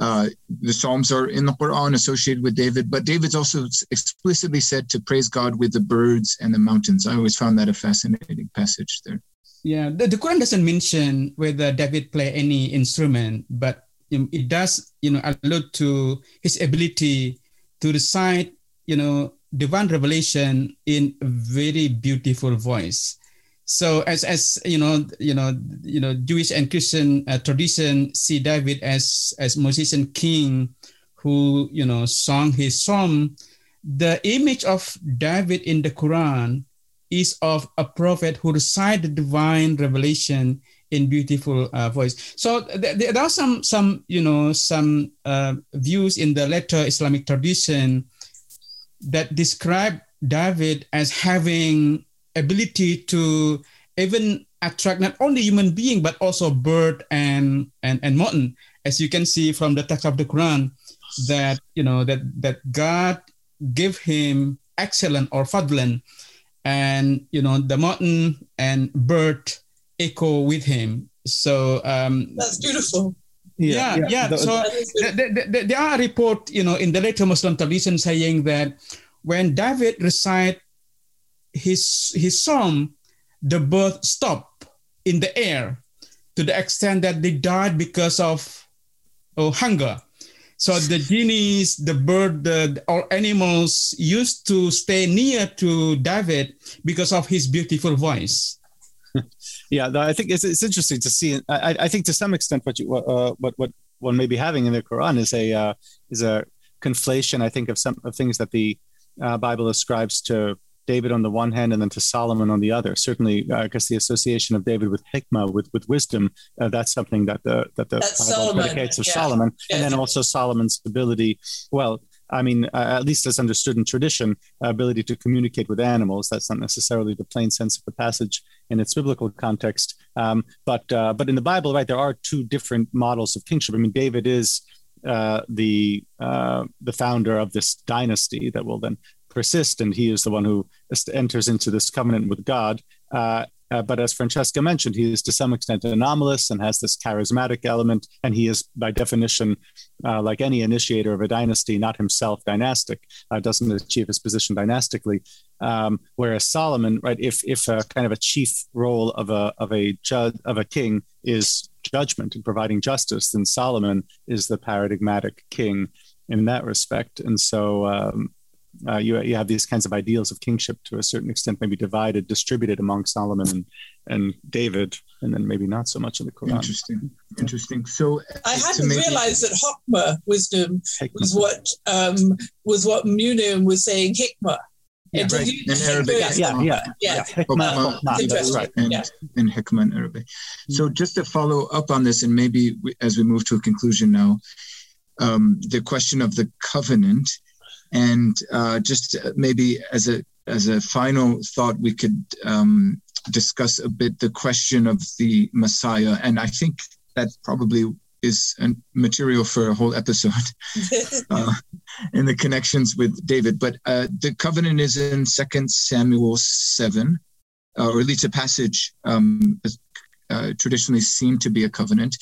Speaker 1: uh, the Psalms are in the Quran associated with David, but David's also explicitly said to praise God with the birds and the mountains. I always found that a fascinating passage there.
Speaker 4: Yeah, the, the Quran doesn't mention whether David play any instrument, but it does, you know, allude to his ability to recite, you know, divine revelation in a very beautiful voice so as as you know you know you know jewish and christian uh, tradition see david as as musician king who you know sung his psalm the image of david in the quran is of a prophet who recited the divine revelation in beautiful uh, voice. So th- there are some some you know some uh, views in the later islamic tradition that describe david as having ability to even attract not only human being but also bird and and and mountain as you can see from the text of the quran that you know that that god gave him excellent or fadlan. And you know the mountain and bird echo with him. So um
Speaker 2: that's beautiful.
Speaker 4: Yeah yeah, yeah. so there are report you know in the later muslim tradition saying that when david recite his his psalm, the birth stopped in the air to the extent that they died because of oh, hunger. So the genies, the bird, the all animals used to stay near to David because of his beautiful voice.
Speaker 3: yeah, I think it's, it's interesting to see. I, I think to some extent what you uh, what what one may be having in the Quran is a uh, is a conflation. I think of some of things that the uh, Bible ascribes to David on the one hand and then to Solomon on the other. Certainly, uh, I guess the association of David with hikmah, with with wisdom, uh, that's something that the that the
Speaker 2: Bible
Speaker 3: predicates of yeah. Solomon, yeah. and then also Solomon's ability. Well, I mean, uh, at least as understood in tradition, ability to communicate with animals. That's not necessarily the plain sense of the passage in its biblical context. Um, but uh, but in the Bible, right, there are two different models of kingship. I mean, David is uh, the uh, the founder of this dynasty that will then persist, and he is the one who enters into this covenant with God. Uh, uh, but as Francesca mentioned, he is to some extent anomalous and has this charismatic element, and he is, by definition, uh, like any initiator of a dynasty, not himself dynastic, uh, doesn't achieve his position dynastically. Um, whereas Solomon, right, if if a kind of a chief role of a of a judge of a king is judgment and providing justice, then Solomon is the paradigmatic king in that respect. And so, um, uh, you, you have these kinds of ideals of kingship to a certain extent, maybe divided, distributed among Solomon and, and David, and then maybe not so much in the Quran.
Speaker 1: Interesting, interesting. So
Speaker 2: I hadn't maybe... realized that Hokmah wisdom hikmah. was what um, was what Munim was saying. Hikmah.
Speaker 1: Yeah, right. In Arabic,
Speaker 3: yeah, yeah, yeah. yeah.
Speaker 1: Hikmah, that's right, and, yeah. in Hikmah in Arabic. So just to follow up on this, and maybe we, as we move to a conclusion now, um, the question of the covenant and uh, just maybe as a as a final thought, we could um, discuss a bit the question of the Messiah. And I think that probably is material for a whole episode uh, and the connections with David. But uh, the covenant is in Second Samuel seven, uh, or at least a passage um, uh, traditionally seem to be a covenant.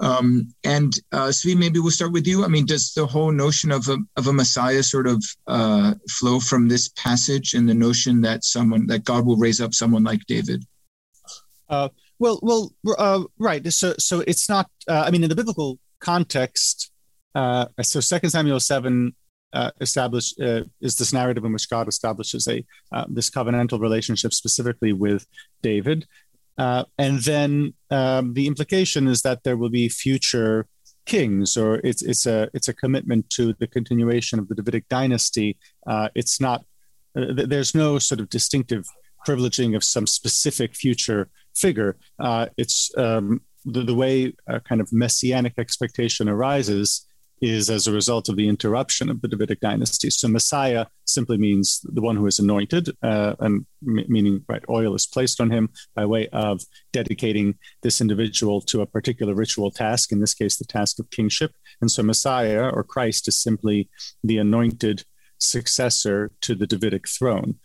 Speaker 1: Um, and uh, Tzvi, maybe we'll start with you. I mean, does the whole notion of a, of a Messiah sort of uh, flow from this passage and the notion that someone that God will raise up someone like David?
Speaker 3: Uh, well, well, uh, right. So, so it's not. Uh, I mean, in the biblical context, so Second Samuel seven uh, established uh, is this narrative in which God establishes a uh, this covenantal relationship specifically with David, uh, and then um, the implication is that there will be future kings, or it's it's a it's a commitment to the continuation of the Davidic dynasty. Uh, it's not. there's no sort of distinctive privileging of some specific future figure. Uh, it's um, the, the, way a kind of messianic expectation arises is as a result of the interruption of the Davidic dynasty. So Messiah simply means the one who is anointed, uh, and m- meaning right oil is placed on him by way of dedicating this individual to a particular ritual task. In this case, the task of kingship. And so Messiah or Christ is simply the anointed successor to the Davidic throne.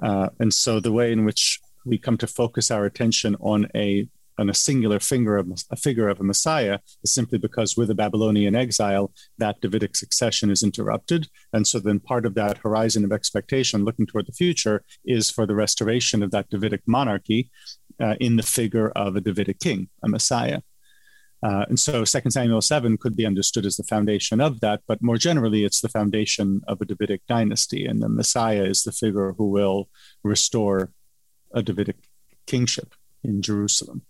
Speaker 3: Uh, and so the way in which we come to focus our attention on a on a singular figure of a figure of a Messiah is simply because with the Babylonian exile, that Davidic succession is interrupted. And so then part of that horizon of expectation looking toward the future is for the restoration of that Davidic monarchy uh, in the figure of a Davidic king, a Messiah. Uh, and so 2 Samuel 7 could be understood as the foundation of that, but more generally, it's the foundation of a Davidic dynasty. And the Messiah is the figure who will restore a Davidic kingship in Jerusalem.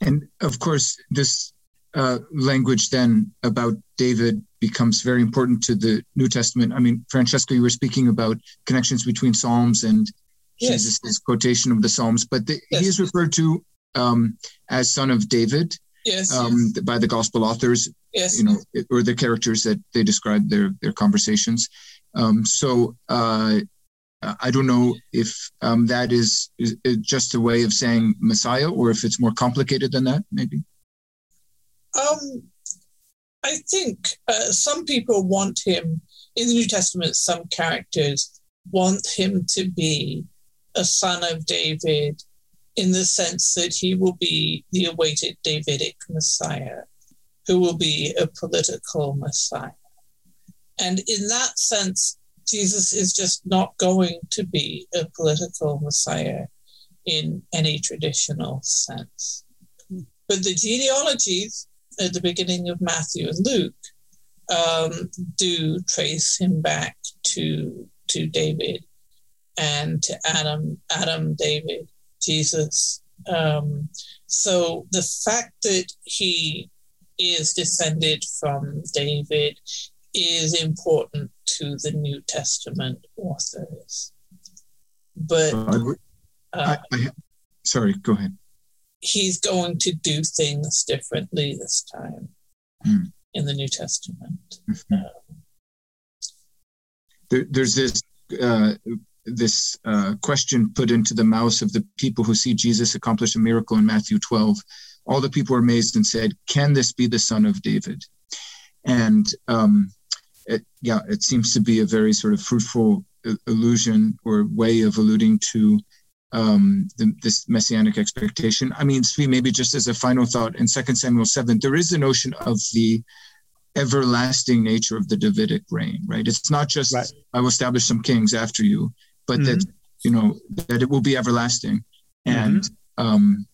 Speaker 1: And of course, this uh, language then about David becomes very important to the New Testament. I mean, Francesca, you were speaking about connections between Psalms and yes. Jesus' quotation of the Psalms, but the, yes. he is referred to um, as son of David
Speaker 2: yes, um,
Speaker 1: yes. by the gospel authors.
Speaker 2: Yes.
Speaker 1: You know, or the characters that they describe their their conversations. Um, so uh, I don't know if um, that is, is, just a way of saying Messiah, or if it's more complicated than that. Maybe.
Speaker 2: Um, I think uh, some people want him in the New Testament. Some characters want him to be a son of David in the sense that he will be the awaited Davidic Messiah, who will be a political Messiah. And in that sense, Jesus is just not going to be a political Messiah in any traditional sense. But the genealogies at the beginning of Matthew and Luke um, do trace him back to to David and to Adam, Adam, David, Jesus. Um, so the fact that he is descended from David is important to the New Testament authors. But uh,
Speaker 1: I, I, sorry, go ahead.
Speaker 2: He's going to do things differently this time mm. in the New Testament. Mm-hmm. Um,
Speaker 1: there, there's this uh, this uh, question put into the mouths of the people who see Jesus accomplish a miracle in Matthew 12. All the people were amazed and said, "Can this be the son of David?" And um, it, yeah, it seems to be a very sort of fruitful illusion or way of alluding to um, the, this messianic expectation. I mean, Tzvi, maybe just as a final thought, in Second Samuel 7, there is a notion of the everlasting nature of the Davidic reign, right? It's not just, right. I will establish some kings after you, but mm-hmm. that, you know, that it will be everlasting. And mm-hmm. um,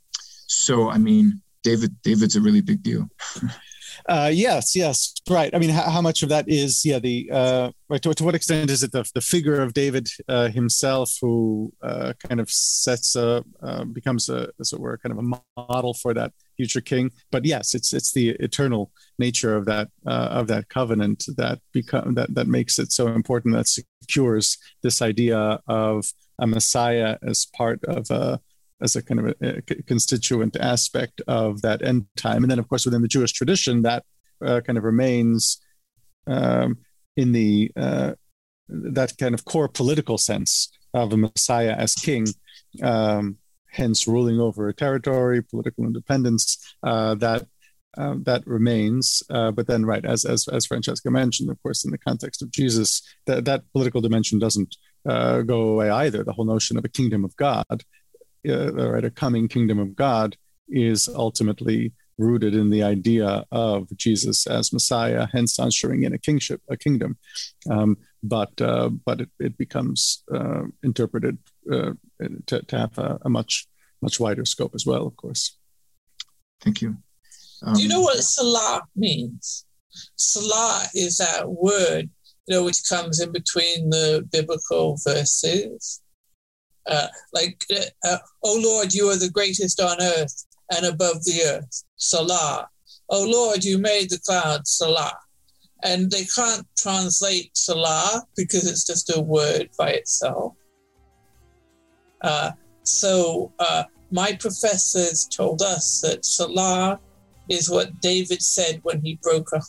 Speaker 1: so, I mean, David, David's a really big deal.
Speaker 3: Uh, yes, yes, right. I mean, how, how, much of that is, yeah, the uh, right? To, to what extent is it the, the figure of David uh, himself who uh, kind of sets a uh, becomes a, as it were, kind of a model for that future king? But yes, it's it's the eternal nature of that uh, of that covenant that become that that makes it so important that secures this idea of a Messiah as part of a as a kind of a, a, constituent aspect of that end time. And then, of course, within the Jewish tradition, that uh, kind of remains um, in the uh, that kind of core political sense of a Messiah as king, um, hence ruling over a territory, political independence. Uh, that uh, that remains. Uh, but then, right, as, as as Francesca mentioned, of course, in the context of Jesus, that that political dimension doesn't uh, go away either. The whole notion of a kingdom of God, uh, right, a coming kingdom of God, is ultimately rooted in the idea of Jesus as Messiah, hence ushering in a kingship, a kingdom. Um, but uh, but it, it becomes uh, interpreted uh, to, to have a, a, much much wider scope as well, of course.
Speaker 1: Thank you.
Speaker 2: Um, Do you know what Salah means? Salah is that word, you know, which comes in between the biblical verses. Uh, like, uh, uh, "Oh Lord, you are the greatest on earth and above the earth." Salah. Oh Lord, you made the clouds. Salah. And they can't translate Salah because it's just a word by itself. Uh, so uh, my professors told us that Salah is what David said when he broke a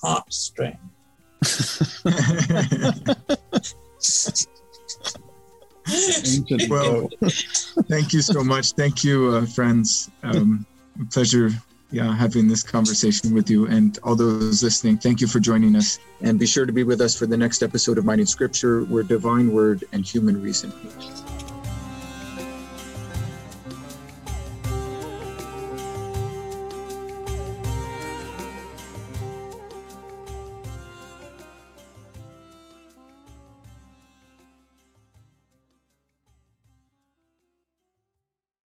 Speaker 1: well, thank you so much. Thank you, uh, friends. Um, pleasure yeah, having this conversation with you and all those listening. Thank you for joining us. And be sure to be with us for the next episode of Mining Scripture, where divine word and human reason meet.